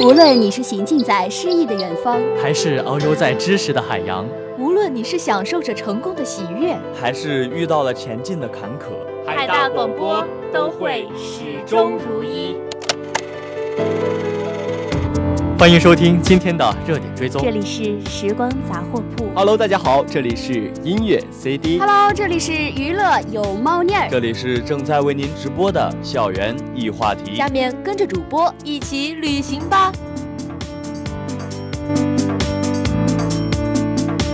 无论你是行进在诗意的远方，还是遨游在知识的海洋；无论你是享受着成功的喜悦，还是遇到了前进的坎坷，海大广播都会始终如一。欢迎收听今天的热点追踪。这里是时光杂货铺。Hello，大家好，这里是音乐 CD。Hello，这里是娱乐有猫腻儿。这里是正在为您直播的校园易话题。下面跟着主播一起旅行吧。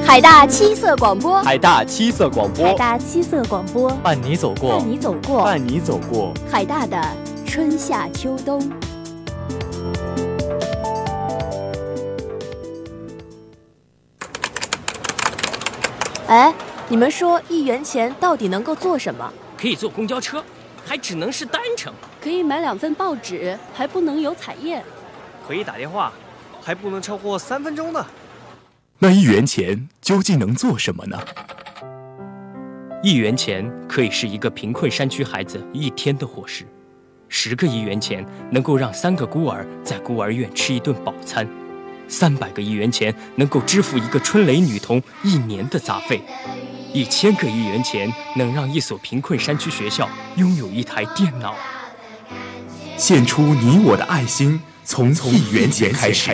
海大七色广播，海大七色广播，海大七色广播，伴你走过，伴你走过，伴你走过海大的春夏秋冬。哎，你们说一元钱到底能够做什么？可以坐公交车，还只能是单程；可以买两份报纸，还不能有彩页；可以打电话，还不能超过三分钟呢。那一元钱究竟能做什么呢？一元钱可以是一个贫困山区孩子一天的伙食，十个一元钱能够让三个孤儿在孤儿院吃一顿饱餐。三百个一元钱能够支付一个春蕾女童一年的杂费，一千个一元钱能让一所贫困山区学校拥有一台电脑。献出你我的爱心，从从一元钱开始。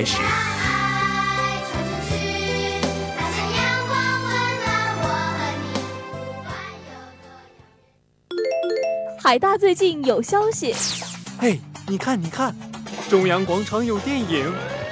海大最近有消息，嘿，你看，你看，中央广场有电影。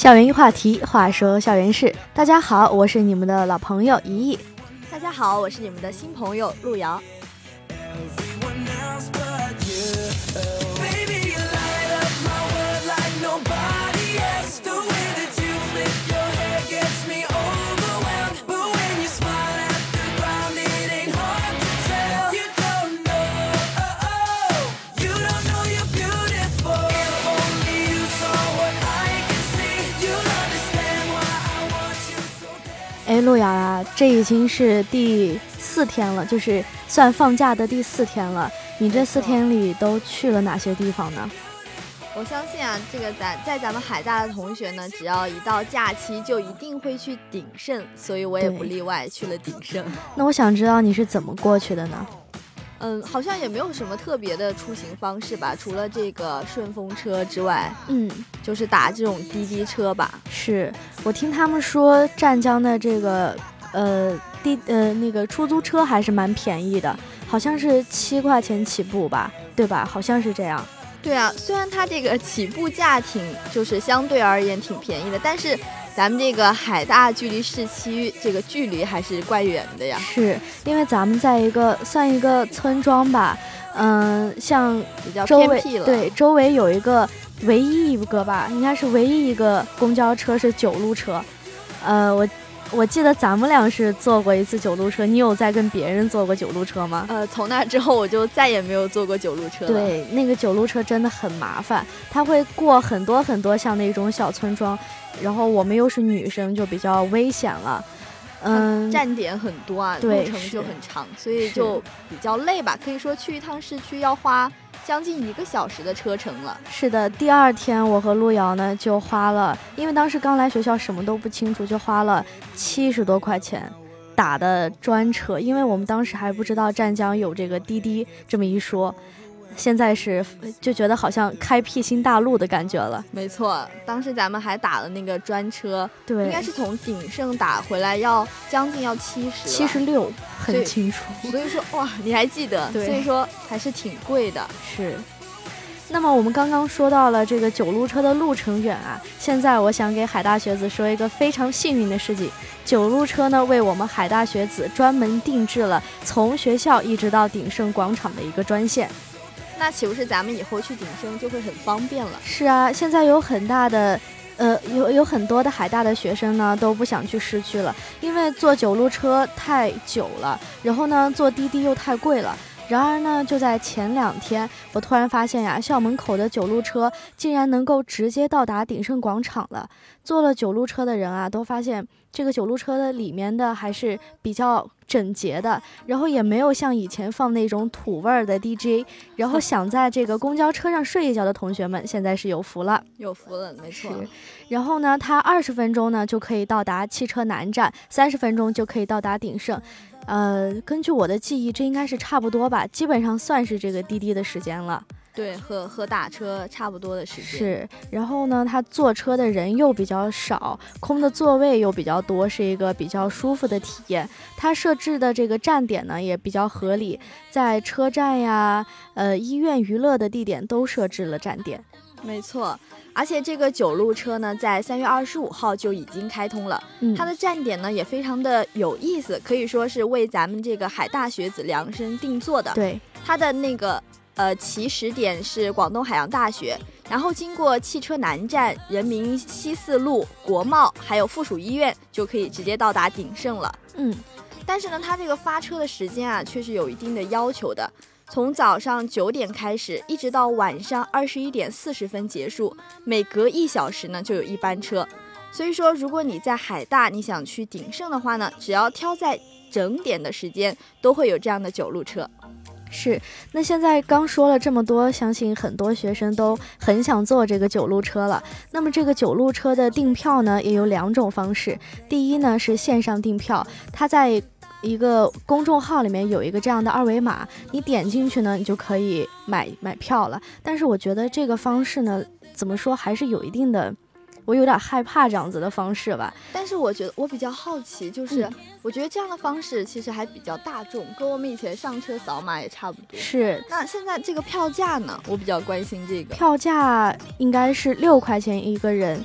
校园一话题，话说校园事。大家好，我是你们的老朋友怡怡。大家好，我是你们的新朋友路遥。哎，路遥啊，这已经是第四天了，就是算放假的第四天了。你这四天里都去了哪些地方呢？我相信啊，这个咱在咱们海大的同学呢，只要一到假期就一定会去鼎盛，所以我也不例外，去了鼎盛。那我想知道你是怎么过去的呢？嗯，好像也没有什么特别的出行方式吧，除了这个顺风车之外，嗯，就是打这种滴滴车吧。是我听他们说湛江的这个呃滴呃那个出租车还是蛮便宜的，好像是七块钱起步吧，对吧？好像是这样。对啊，虽然它这个起步价挺就是相对而言挺便宜的，但是。咱们这个海大距离市区这个距离还是怪远的呀。是因为咱们在一个算一个村庄吧，嗯，像比较偏僻了。对，周围有一个唯一一个吧，应该是唯一一个公交车是九路车。呃，我我记得咱们俩是坐过一次九路车，你有在跟别人坐过九路车吗？呃，从那之后我就再也没有坐过九路车了。对，那个九路车真的很麻烦，它会过很多很多像那种小村庄。然后我们又是女生，就比较危险了，嗯，站点很多啊，路程就很长，所以就比较累吧。可以说去一趟市区要花将近一个小时的车程了。是的，第二天我和路遥呢就花了，因为当时刚来学校什么都不清楚，就花了七十多块钱打的专车，因为我们当时还不知道湛江有这个滴滴这么一说。现在是就觉得好像开辟新大陆的感觉了。没错，当时咱们还打了那个专车，对，应该是从鼎盛打回来要将近要七十，七十六，很清楚。所以说哇，你还记得？所以说还是挺贵的。是，那么我们刚刚说到了这个九路车的路程远啊，现在我想给海大学子说一个非常幸运的事情，九路车呢为我们海大学子专门定制了从学校一直到鼎盛广场的一个专线。那岂不是咱们以后去鼎盛就会很方便了？是啊，现在有很大的。呃，有有很多的海大的学生呢都不想去市区了，因为坐九路车太久了，然后呢坐滴滴又太贵了。然而呢，就在前两天，我突然发现呀，校门口的九路车竟然能够直接到达鼎盛广场了。坐了九路车的人啊，都发现这个九路车的里面的还是比较整洁的，然后也没有像以前放那种土味儿的 DJ。然后想在这个公交车上睡一觉的同学们，现在是有福了，有福了，没错。然后呢，它二十分钟呢就可以到达汽车南站，三十分钟就可以到达鼎盛。呃，根据我的记忆，这应该是差不多吧，基本上算是这个滴滴的时间了。对，和和打车差不多的时间。是，然后呢，他坐车的人又比较少，空的座位又比较多，是一个比较舒服的体验。他设置的这个站点呢也比较合理，在车站呀、呃医院、娱乐的地点都设置了站点。没错。而且这个九路车呢，在三月二十五号就已经开通了。嗯，它的站点呢也非常的有意思，可以说是为咱们这个海大学子量身定做的。对，它的那个呃起始点是广东海洋大学，然后经过汽车南站、人民西四路、国贸，还有附属医院，就可以直接到达鼎盛了。嗯，但是呢，它这个发车的时间啊，却是有一定的要求的。从早上九点开始，一直到晚上二十一点四十分结束，每隔一小时呢就有一班车。所以说，如果你在海大，你想去鼎盛的话呢，只要挑在整点的时间，都会有这样的九路车。是，那现在刚说了这么多，相信很多学生都很想坐这个九路车了。那么这个九路车的订票呢，也有两种方式。第一呢是线上订票，它在。一个公众号里面有一个这样的二维码，你点进去呢，你就可以买买票了。但是我觉得这个方式呢，怎么说还是有一定的，我有点害怕这样子的方式吧。但是我觉得我比较好奇，就是我觉得这样的方式其实还比较大众，跟我们以前上车扫码也差不多。是。那现在这个票价呢？我比较关心这个票价应该是六块钱一个人。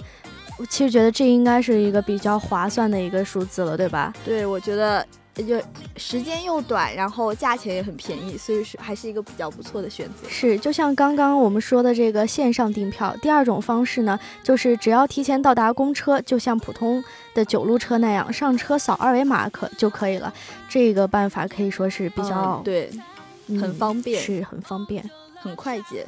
我其实觉得这应该是一个比较划算的一个数字了，对吧？对，我觉得。就时间又短，然后价钱也很便宜，所以是还是一个比较不错的选择。是，就像刚刚我们说的这个线上订票，第二种方式呢，就是只要提前到达公车，就像普通的九路车那样，上车扫二维码可就可以了。这个办法可以说是比较对，很方便，是很方便，很快捷。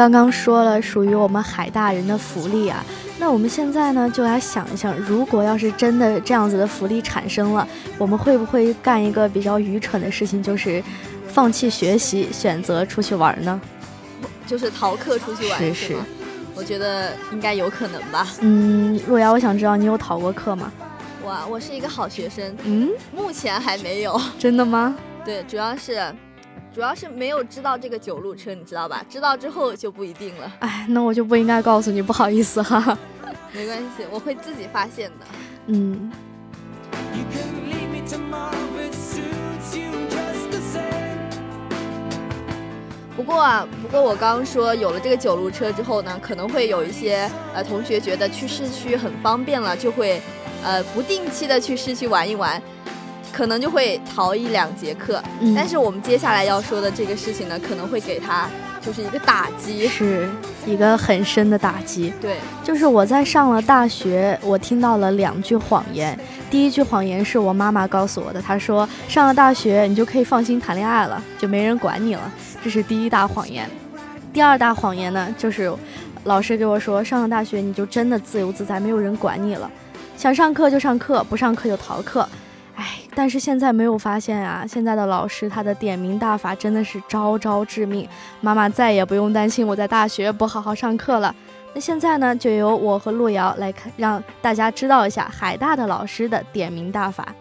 刚刚说了属于我们海大人的福利啊，那我们现在呢就来想一想，如果要是真的这样子的福利产生了，我们会不会干一个比较愚蠢的事情，就是放弃学习，选择出去玩呢？就是逃课出去玩？是是，我觉得应该有可能吧。嗯，若瑶，我想知道你有逃过课吗？我我是一个好学生，嗯，目前还没有。真的吗？对，主要是。主要是没有知道这个九路车，你知道吧？知道之后就不一定了。哎，那我就不应该告诉你，不好意思哈。没关系，我会自己发现的。嗯。不过啊，不过我刚刚说有了这个九路车之后呢，可能会有一些呃同学觉得去市区很方便了，就会呃不定期的去市区玩一玩。可能就会逃一两节课。嗯但是我们接下来要说的这个事情呢，可能会给他就是一个打击。是一个很深的打击。对，就是我在上了大学，我听到了两句谎言。第一句谎言是我妈妈告诉我的，她说上了大学你就可以放心谈恋爱了，就没人管你了，这是第一大谎言。第二大谎言呢，就是老师给我说上了大学你就真的自由自在，没有人管你了，想上课就上课，不上课就逃课。但是现在没有发现啊，现在的老师他的点名大法真的是招招致命，妈妈再也不用担心我在大学不好好上课了。那现在呢，就由我和路遥来看，让大家知道一下海大的老师的点名大法。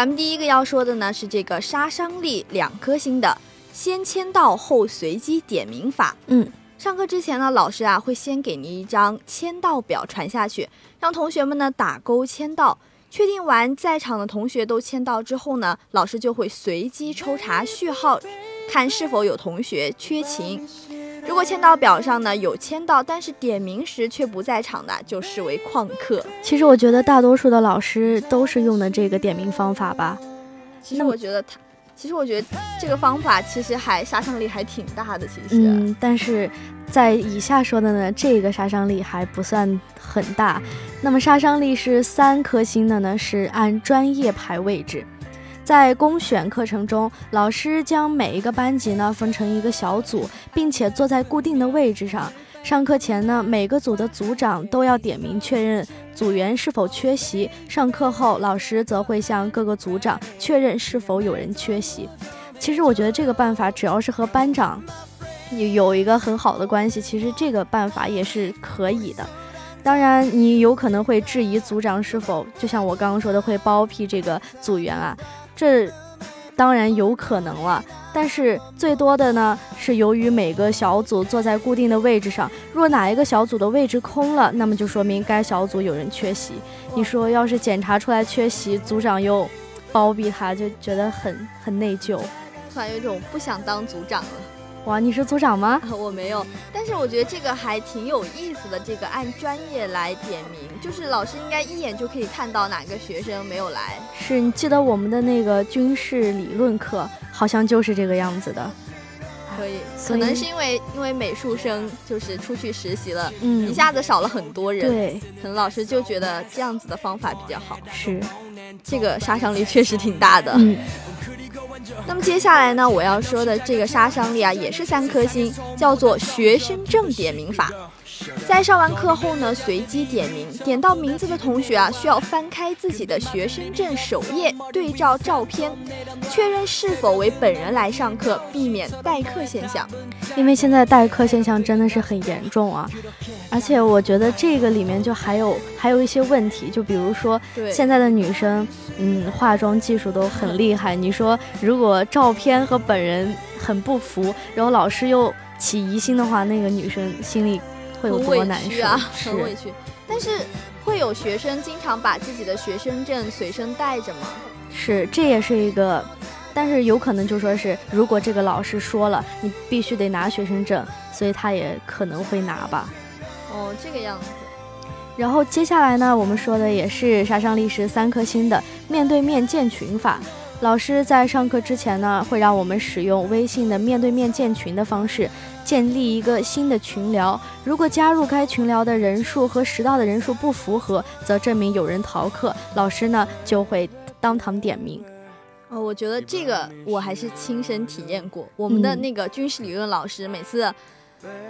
咱们第一个要说的呢是这个杀伤力两颗星的先签到后随机点名法。嗯，上课之前呢，老师啊会先给您一张签到表传下去，让同学们呢打勾签到。确定完在场的同学都签到之后呢，老师就会随机抽查序号，看是否有同学缺勤。如果签到表上呢有签到，但是点名时却不在场的，就视为旷课。其实我觉得大多数的老师都是用的这个点名方法吧。其实我觉得他，其实我觉得这个方法其实还杀伤力还挺大的。其实，嗯，但是在以下说的呢，这个杀伤力还不算很大。那么杀伤力是三颗星的呢，是按专业排位置。在公选课程中，老师将每一个班级呢分成一个小组，并且坐在固定的位置上。上课前呢，每个组的组长都要点名确认组员是否缺席。上课后，老师则会向各个组长确认是否有人缺席。其实我觉得这个办法只要是和班长有有一个很好的关系，其实这个办法也是可以的。当然，你有可能会质疑组长是否就像我刚刚说的会包庇这个组员啊，这当然有可能了。但是最多的呢，是由于每个小组坐在固定的位置上，若哪一个小组的位置空了，那么就说明该小组有人缺席。你说要是检查出来缺席，组长又包庇他，就觉得很很内疚。突然有种不想当组长了。哇，你是组长吗？我没有，但是我觉得这个还挺有意思的。这个按专业来点名，就是老师应该一眼就可以看到哪个学生没有来。是你记得我们的那个军事理论课，好像就是这个样子的。可以，可能是因为因为美术生就是出去实习了，嗯一下子少了很多人，对，可能老师就觉得这样子的方法比较好。是，这个杀伤力确实挺大的。嗯。那么接下来呢，我要说的这个杀伤力啊，也是三颗星，叫做学生证点名法。在上完课后呢，随机点名，点到名字的同学啊，需要翻开自己的学生证首页，对照照片，确认是否为本人来上课，避免代课现象。因为现在代课现象真的是很严重啊，而且我觉得这个里面就还有还有一些问题，就比如说现在的女生，嗯，化妆技术都很厉害。你说如果照片和本人很不符，然后老师又起疑心的话，那个女生心里会有多难受？啊，是很委屈。但是会有学生经常把自己的学生证随身带着吗？是，这也是一个，但是有可能就说是，如果这个老师说了，你必须得拿学生证，所以他也可能会拿吧。哦，这个样子。然后接下来呢，我们说的也是杀伤力是三颗星的面对面建群法。老师在上课之前呢，会让我们使用微信的面对面建群的方式，建立一个新的群聊。如果加入该群聊的人数和迟到的人数不符合，则证明有人逃课，老师呢就会当堂点名。哦，我觉得这个我还是亲身体验过。我们的那个军事理论老师每次。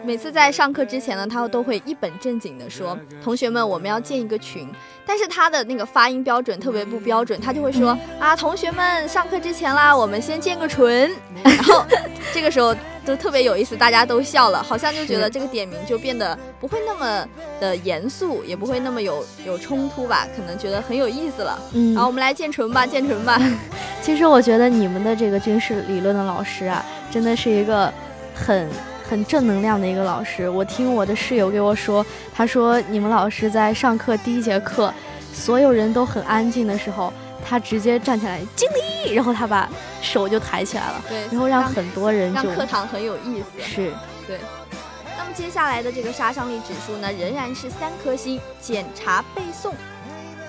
每次在上课之前呢，他都会一本正经的说：“同学们，我们要建一个群。”但是他的那个发音标准特别不标准，他就会说：“啊，同学们，上课之前啦，我们先建个群。”然后这个时候都特别有意思，大家都笑了，好像就觉得这个点名就变得不会那么的严肃，也不会那么有有冲突吧？可能觉得很有意思了。嗯，好，我们来建纯吧，建纯吧。其实我觉得你们的这个军事理论的老师啊，真的是一个很。很正能量的一个老师，我听我的室友给我说，他说你们老师在上课第一节课，所有人都很安静的时候，他直接站起来敬礼，然后他把手就抬起来了，对，然后让很多人就让课堂很有意思，是对。那么接下来的这个杀伤力指数呢，仍然是三颗星。检查背诵，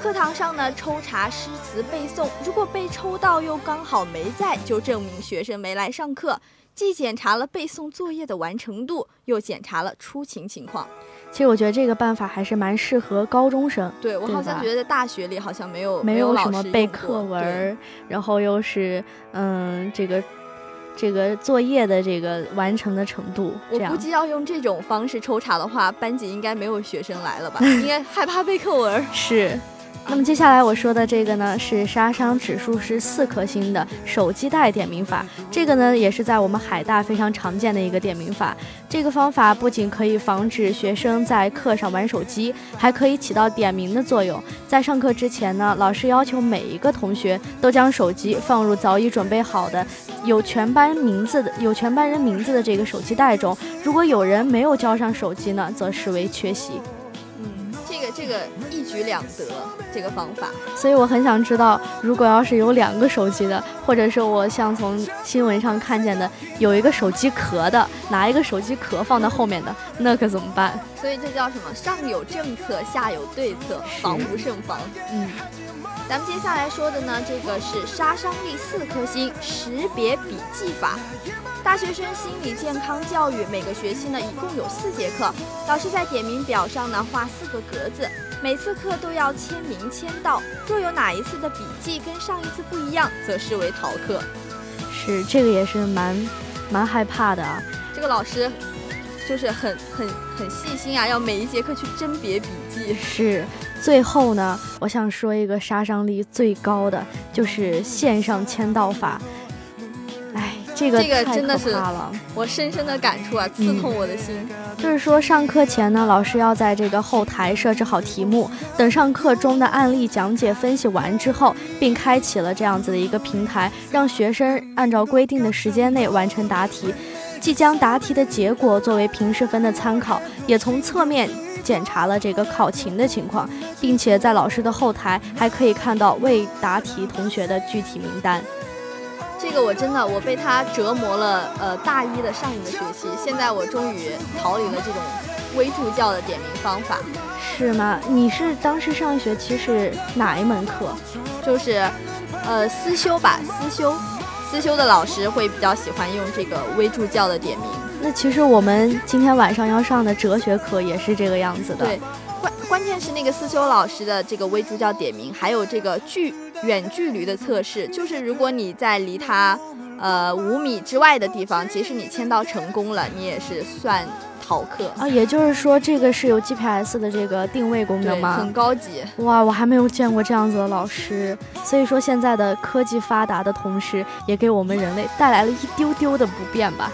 课堂上呢抽查诗词背诵，如果被抽到又刚好没在，就证明学生没来上课。既检查了背诵作业的完成度，又检查了出勤情况。其实我觉得这个办法还是蛮适合高中生。对我好像觉得在大学里好像没有没有什么背课文，然后又是嗯这个这个作业的这个完成的程度。我估计要用这种方式抽查的话，班级应该没有学生来了吧？应该害怕背课文。是。那么接下来我说的这个呢，是杀伤指数是四颗星的手机袋点名法。这个呢，也是在我们海大非常常见的一个点名法。这个方法不仅可以防止学生在课上玩手机，还可以起到点名的作用。在上课之前呢，老师要求每一个同学都将手机放入早已准备好的有全班名字的、有全班人名字的这个手机袋中。如果有人没有交上手机呢，则视为缺席。这个一举两得，这个方法，所以我很想知道，如果要是有两个手机的，或者是我像从新闻上看见的，有一个手机壳的，拿一个手机壳放在后面的，那可怎么办？所以这叫什么？上有政策，下有对策，防不胜防。嗯。咱们接下来说的呢，这个是杀伤力四颗星识别笔记法。大学生心理健康教育每个学期呢一共有四节课，老师在点名表上呢画四个格子，每次课都要签名签到。若有哪一次的笔记跟上一次不一样，则视为逃课。是这个也是蛮蛮害怕的啊。这个老师就是很很很细心啊，要每一节课去甄别笔记。是。最后呢，我想说一个杀伤力最高的，就是线上签到法。哎，这个这个真的是了，我深深的感触啊，刺痛我的心。就是说，上课前呢，老师要在这个后台设置好题目，等上课中的案例讲解分析完之后，并开启了这样子的一个平台，让学生按照规定的时间内完成答题，即将答题的结果作为平时分的参考，也从侧面。检查了这个考勤的情况，并且在老师的后台还可以看到未答题同学的具体名单。这个我真的我被他折磨了，呃，大一的上一个学期，现在我终于逃离了这种微助教的点名方法。是吗？你是当时上一学期是哪一门课？就是，呃，思修吧，思修，思修的老师会比较喜欢用这个微助教的点名。那其实我们今天晚上要上的哲学课也是这个样子的。对，关关键是那个思修老师的这个微助教点名，还有这个距远距离的测试，就是如果你在离他呃五米之外的地方，即使你签到成功了，你也是算逃课啊。也就是说，这个是有 GPS 的这个定位功能吗？很高级。哇，我还没有见过这样子的老师。所以说，现在的科技发达的同时，也给我们人类带来了一丢丢的不便吧。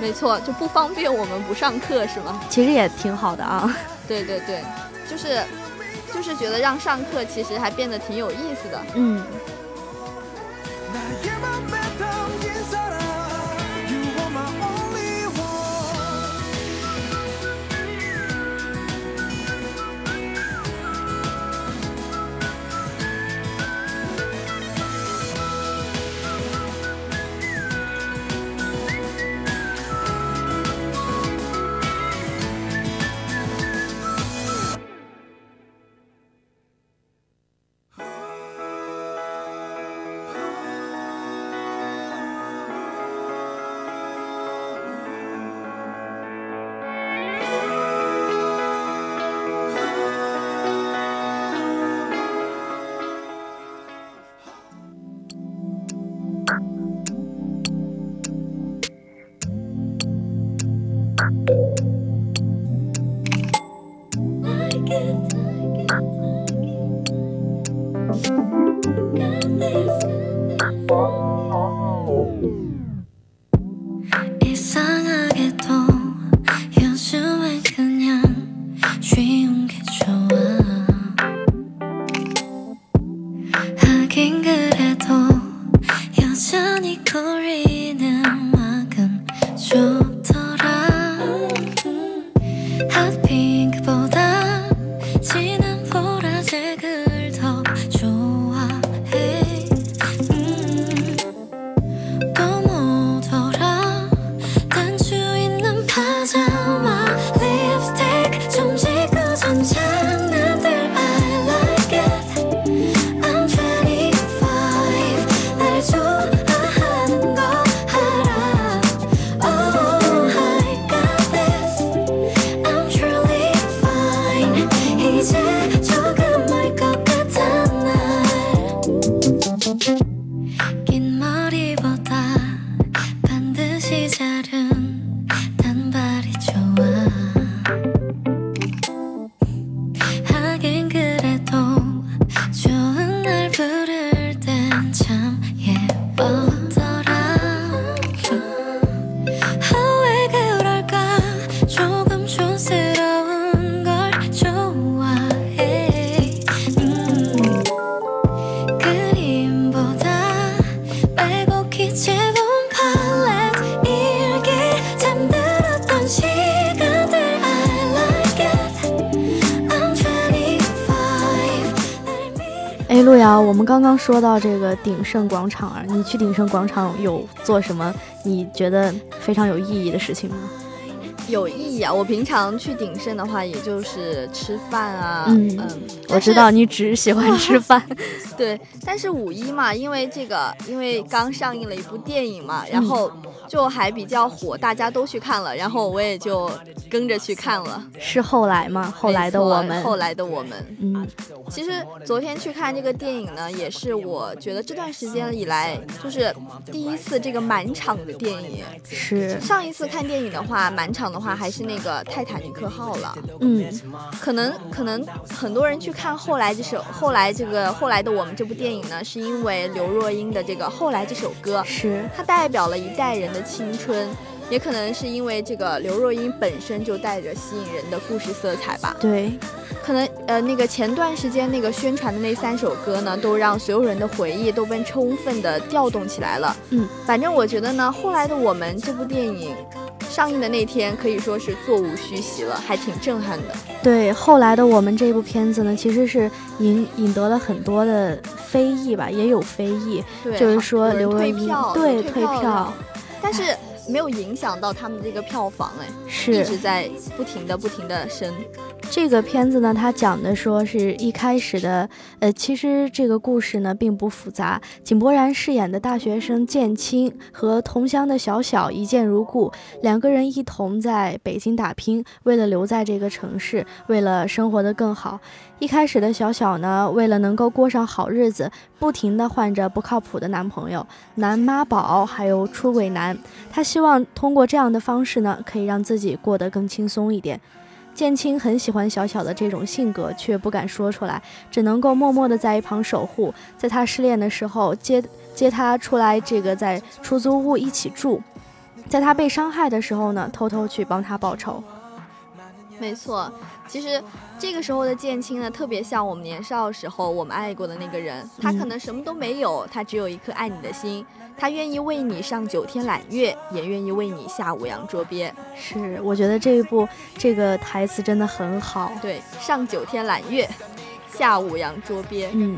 没错，就不方便我们不上课是吗？其实也挺好的啊。对对对，就是，就是觉得让上课其实还变得挺有意思的。嗯。哎，路遥，我们刚刚说到这个鼎盛广场啊，你去鼎盛广场有做什么你觉得非常有意义的事情吗？有意义啊！我平常去鼎盛的话，也就是吃饭啊。嗯嗯，我知道你只喜欢吃饭。对，但是五一嘛，因为这个，因为刚上映了一部电影嘛，然后就还比较火，大家都去看了，然后我也就跟着去看了。是后来吗？后来的我们。后来的我们。嗯，其实昨天去看这个电影呢，也是我觉得这段时间以来就是第一次这个满场的电影。是。上一次看电影的话，满场的话还是那个泰坦尼克号了。嗯，可能可能很多人去看后来这首后来这个后来的我们这部电影呢，是因为刘若英的这个后来这首歌，是它代表了一代人的青春，也可能是因为这个刘若英本身就带着吸引人的故事色彩吧。对，可能呃那个前段时间那个宣传的那三首歌呢，都让所有人的回忆都被充分的调动起来了。嗯，反正我觉得呢，后来的我们这部电影。上映的那天可以说是座无虚席了，还挺震撼的。对，后来的我们这部片子呢，其实是引引得了很多的非议吧，也有非议，就是说刘若英对退票，但是没有影响到他们这个票房，哎，是一直在不停的不停的升。这个片子呢，它讲的说是一开始的，呃，其实这个故事呢并不复杂。井柏然饰演的大学生建青和同乡的小小一见如故，两个人一同在北京打拼，为了留在这个城市，为了生活的更好。一开始的小小呢，为了能够过上好日子，不停的换着不靠谱的男朋友，男妈宝，还有出轨男。他希望通过这样的方式呢，可以让自己过得更轻松一点。建青很喜欢小小的这种性格，却不敢说出来，只能够默默地在一旁守护。在他失恋的时候，接接他出来，这个在出租屋一起住；在他被伤害的时候呢，偷偷去帮他报仇。没错，其实这个时候的建青呢，特别像我们年少时候我们爱过的那个人。他可能什么都没有，他只有一颗爱你的心。他愿意为你上九天揽月，也愿意为你下五洋捉鳖。是，我觉得这一部这个台词真的很好。对，上九天揽月，下五洋捉鳖。嗯。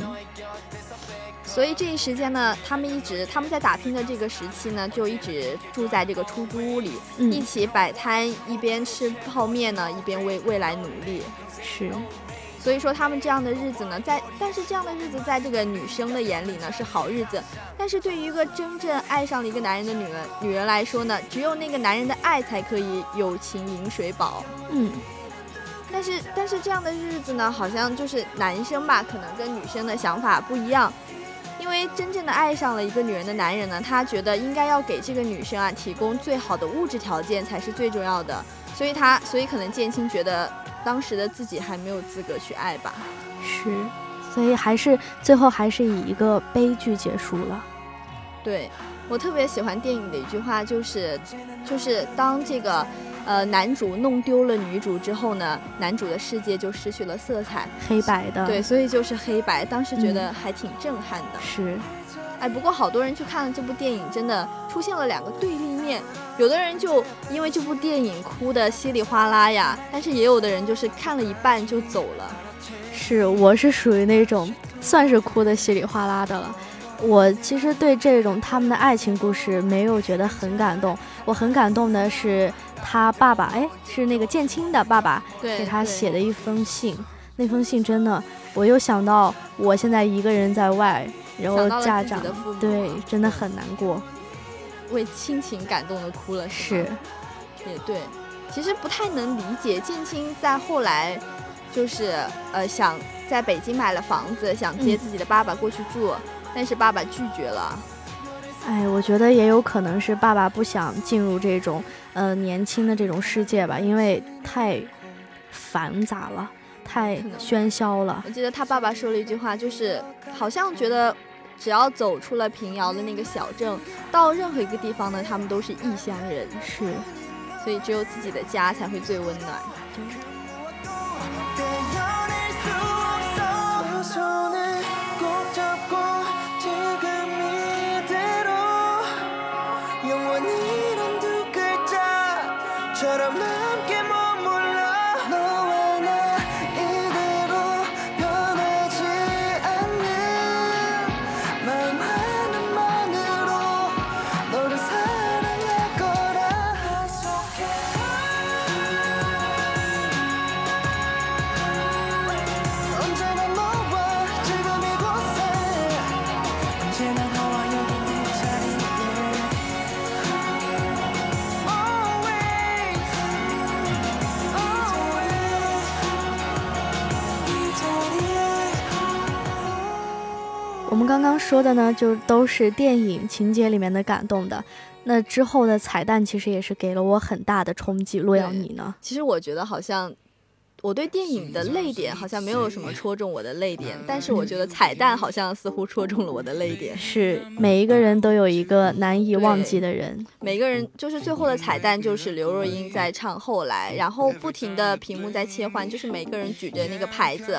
所以这一时间呢，他们一直他们在打拼的这个时期呢，就一直住在这个出租屋里，嗯、一起摆摊，一边吃泡面呢，一边为未来努力。是。所以说他们这样的日子呢，在但是这样的日子在这个女生的眼里呢是好日子，但是对于一个真正爱上了一个男人的女人女人来说呢，只有那个男人的爱才可以友情饮水饱。嗯，但是但是这样的日子呢，好像就是男生吧，可能跟女生的想法不一样。因因为真正的爱上了一个女人的男人呢，他觉得应该要给这个女生啊提供最好的物质条件才是最重要的，所以他所以可能建青觉得当时的自己还没有资格去爱吧。是，所以还是最后还是以一个悲剧结束了。对我特别喜欢电影的一句话就是，就是当这个。呃，男主弄丢了女主之后呢，男主的世界就失去了色彩，黑白的。对，所以就是黑白。当时觉得还挺震撼的。嗯、是，哎，不过好多人去看了这部电影，真的出现了两个对立面。有的人就因为这部电影哭得稀里哗啦呀，但是也有的人就是看了一半就走了。是，我是属于那种算是哭得稀里哗啦的了。我其实对这种他们的爱情故事没有觉得很感动，我很感动的是他爸爸，哎，是那个建青的爸爸给他写的一封信。那封信真的，我又想到我现在一个人在外，然后家长对，真的很难过，为亲情感动的哭了。是，也对，其实不太能理解建青在后来就是呃想在北京买了房子，想接自己的爸爸过去住。嗯但是爸爸拒绝了，哎，我觉得也有可能是爸爸不想进入这种呃年轻的这种世界吧，因为太繁杂了，太喧嚣了。我记得他爸爸说了一句话，就是好像觉得只要走出了平遥的那个小镇，到任何一个地方呢，他们都是异乡人，是，所以只有自己的家才会最温暖。我们刚刚说的呢，就都是电影情节里面的感动的。那之后的彩蛋其实也是给了我很大的冲击。洛阳，你呢？其实我觉得好像我对电影的泪点好像没有什么戳中我的泪点，但是我觉得彩蛋好像似乎戳中了我的泪点。是每一个人都有一个难以忘记的人，每个人就是最后的彩蛋就是刘若英在唱《后来》，然后不停的屏幕在切换，就是每个人举着那个牌子，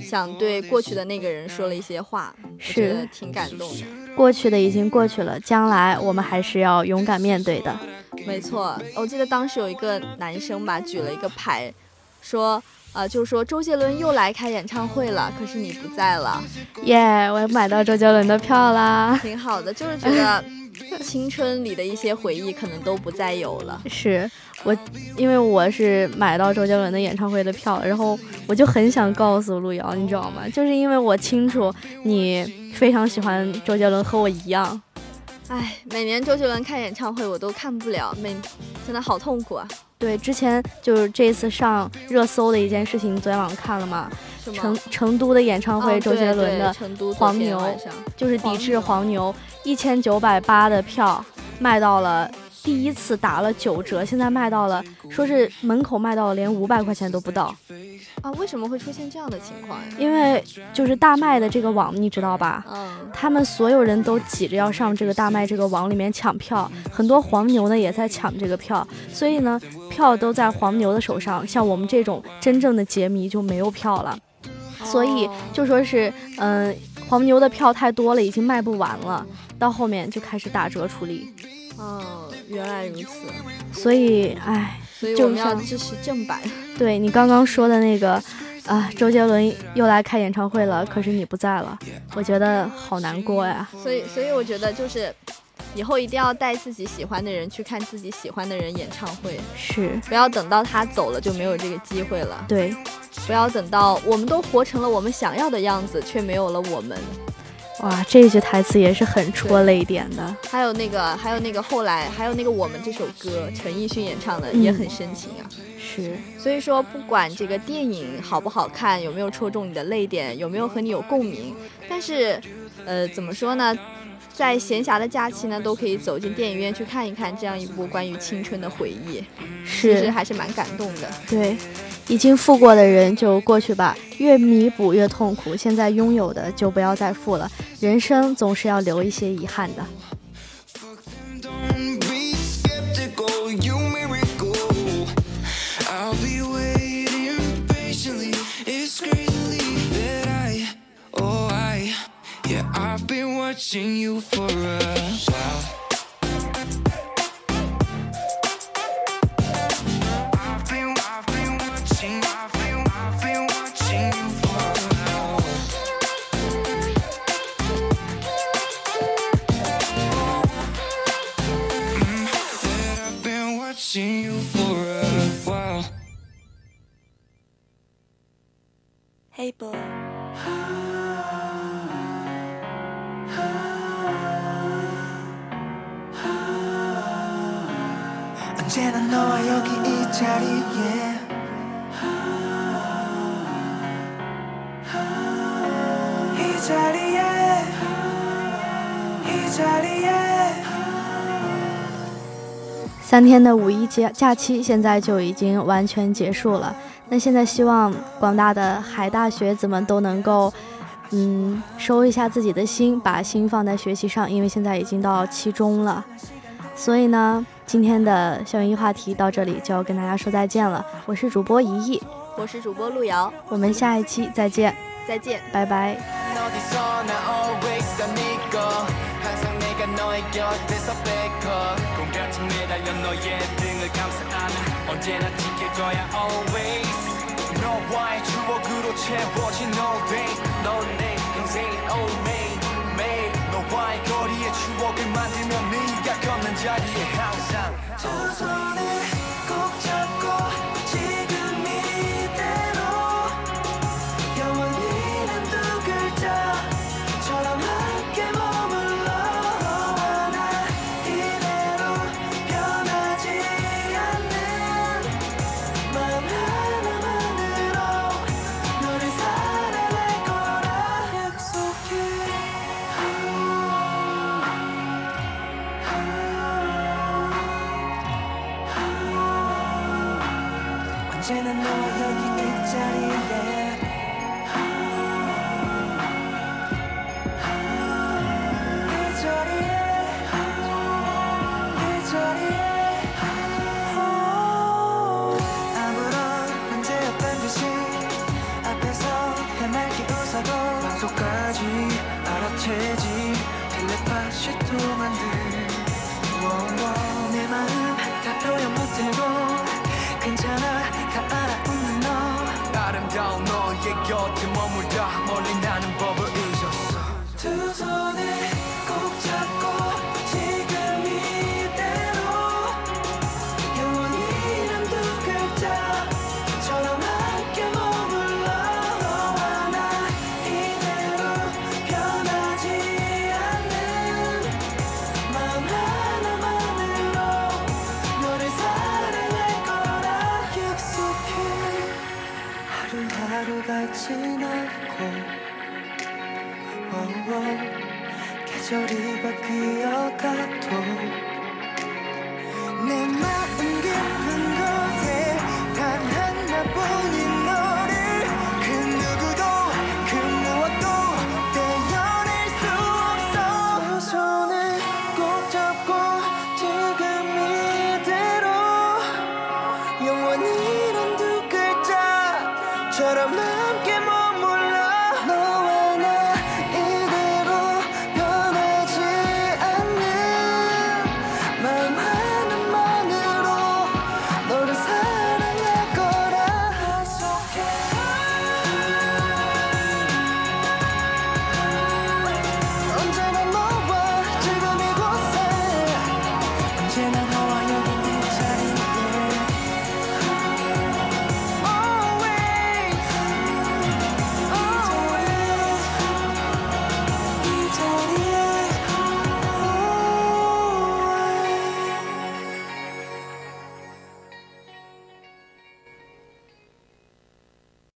想对过去的那个人说了一些话，是我觉得挺感动的。过去的已经过去了，将来我们还是要勇敢面对的。没错，我记得当时有一个男生吧，举了一个牌，说，呃，就是说周杰伦又来开演唱会了，可是你不在了。耶、yeah,，我买到周杰伦的票啦，挺好的，就是觉得青春里的一些回忆可能都不再有了。是我，因为我是买到周杰伦的演唱会的票，然后我就很想告诉路遥，你知道吗？就是因为我清楚你。非常喜欢周杰伦，和我一样。哎，每年周杰伦开演唱会我都看不了，每真的好痛苦啊。对，之前就是这次上热搜的一件事情，昨天晚上看了吗？成成都的演唱会，哦、周杰伦的黄牛，就是抵制黄牛，一千九百八的票卖到了。第一次打了九折，现在卖到了，说是门口卖到了连五百块钱都不到，啊？为什么会出现这样的情况呀？因为就是大麦的这个网，你知道吧？嗯，他们所有人都挤着要上这个大麦这个网里面抢票，很多黄牛呢也在抢这个票，所以呢，票都在黄牛的手上，像我们这种真正的杰迷就没有票了，哦、所以就说是，嗯、呃，黄牛的票太多了，已经卖不完了，到后面就开始打折处理。哦，原来如此，所以，哎，所以我们要支持正版。对你刚刚说的那个，啊，周杰伦又来开演唱会了，可是你不在了，我觉得好难过呀。所以，所以我觉得就是，以后一定要带自己喜欢的人去看自己喜欢的人演唱会，是，不要等到他走了就没有这个机会了。对，不要等到我们都活成了我们想要的样子，却没有了我们。哇，这句台词也是很戳泪点的。还有那个，还有那个后来，还有那个我们这首歌，陈奕迅演唱的也很深情啊。是，所以说不管这个电影好不好看，有没有戳中你的泪点，有没有和你有共鸣，但是，呃，怎么说呢？在闲暇的假期呢，都可以走进电影院去看一看这样一部关于青春的回忆，是，其实还是蛮感动的。对，已经负过的人就过去吧，越弥补越痛苦。现在拥有的就不要再负了，人生总是要留一些遗憾的。Watching you for a while. 三天的五一假假期现在就已经完全结束了。那现在希望广大的海大学子们都能够，嗯，收一下自己的心，把心放在学习上，因为现在已经到期中了。所以呢，今天的校园一话题到这里就要跟大家说再见了。我是主播一艺，我是主播路遥，我们下一期再见，再见，拜拜。 곁에서 뺏어 공같이 매달려 너의 등을 감싸 안은 언제나 지켜줘야 always 너와의 추억으로 채워진 all day 넌내 인생인 all day 매일 너와의 거리에 추억을 만들며 네가 걷는 자리에 항상 두 손에 꼭 잡고 곁에 머물다 멀리 나